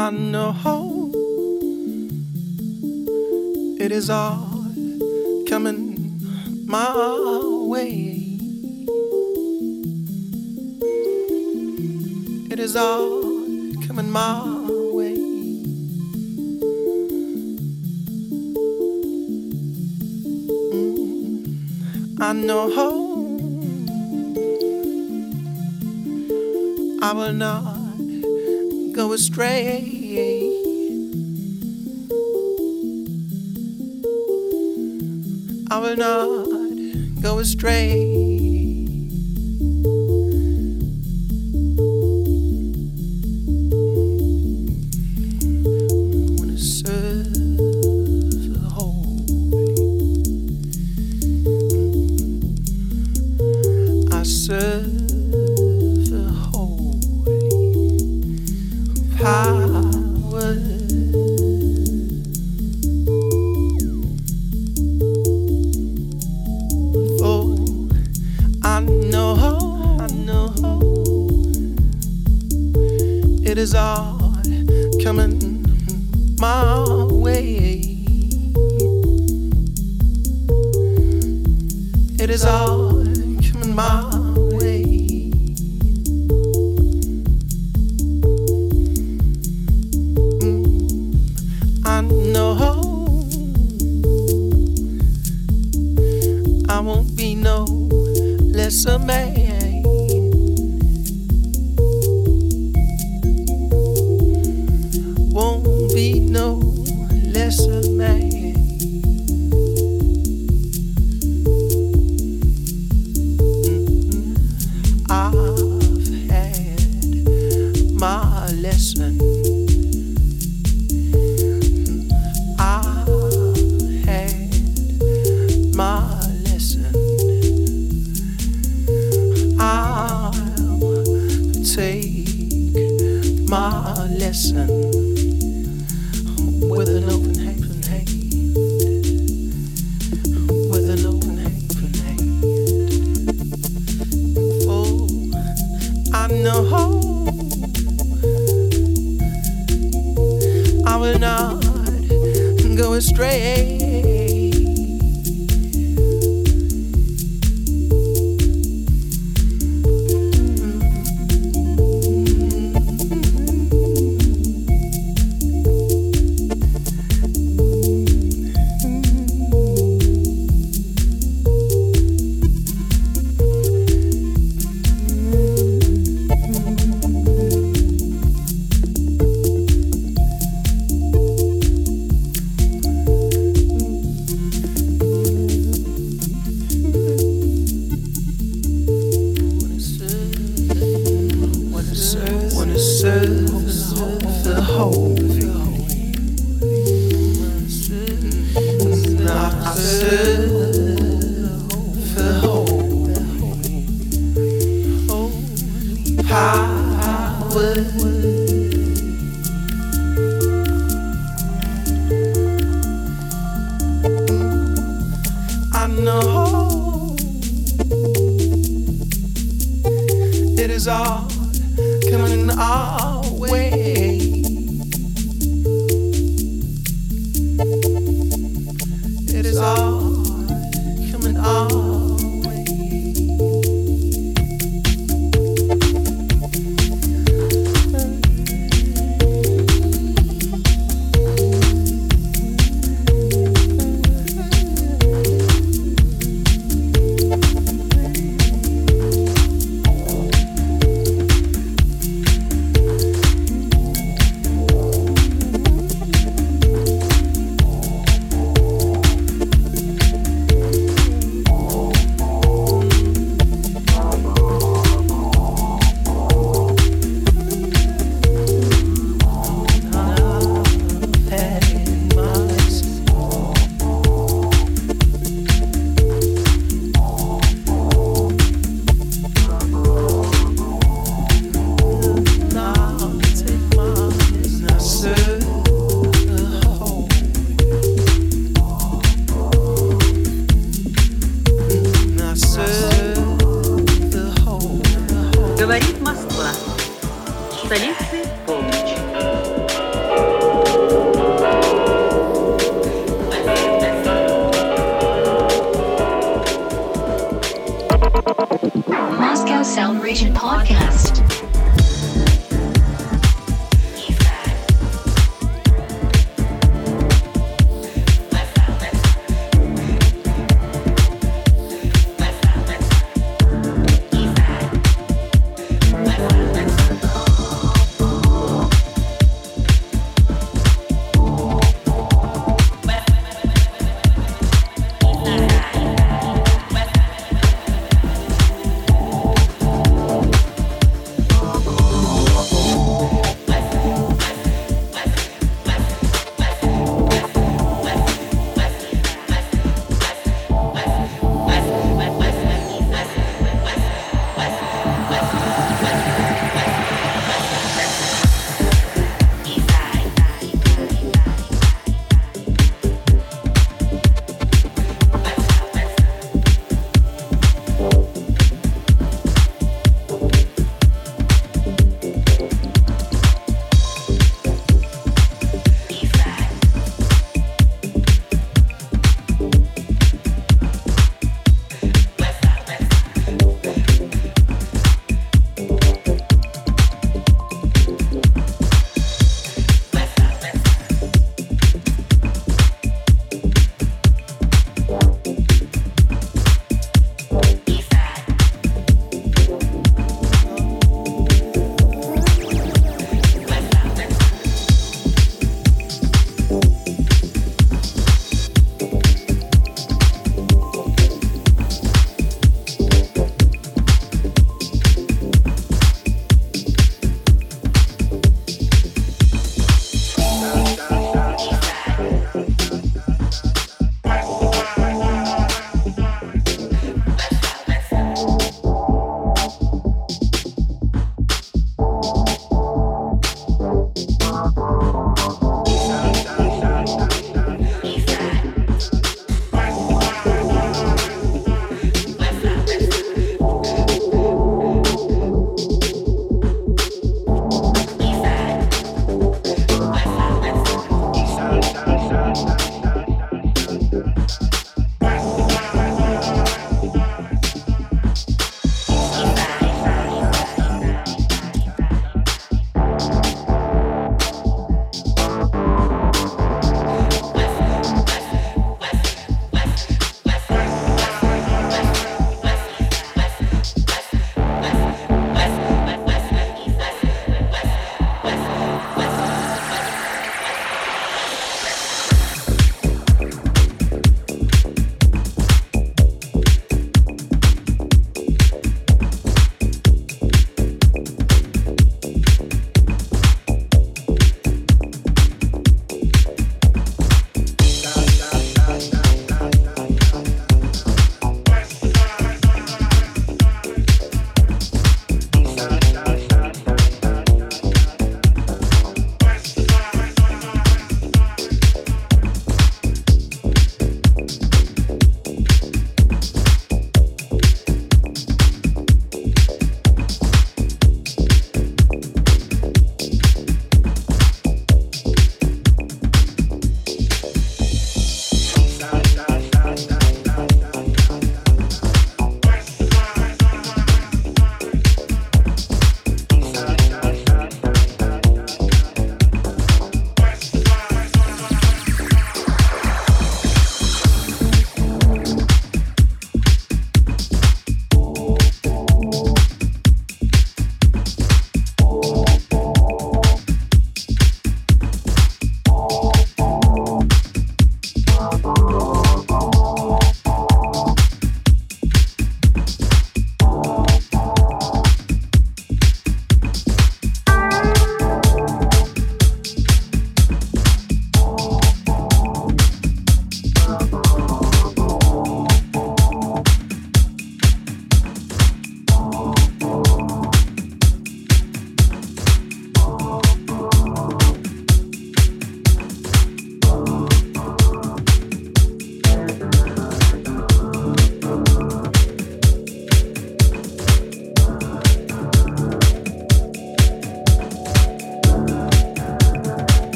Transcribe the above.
I know it is all coming my way. It is all coming my way. Mm. I know I will not astray. I will not go astray.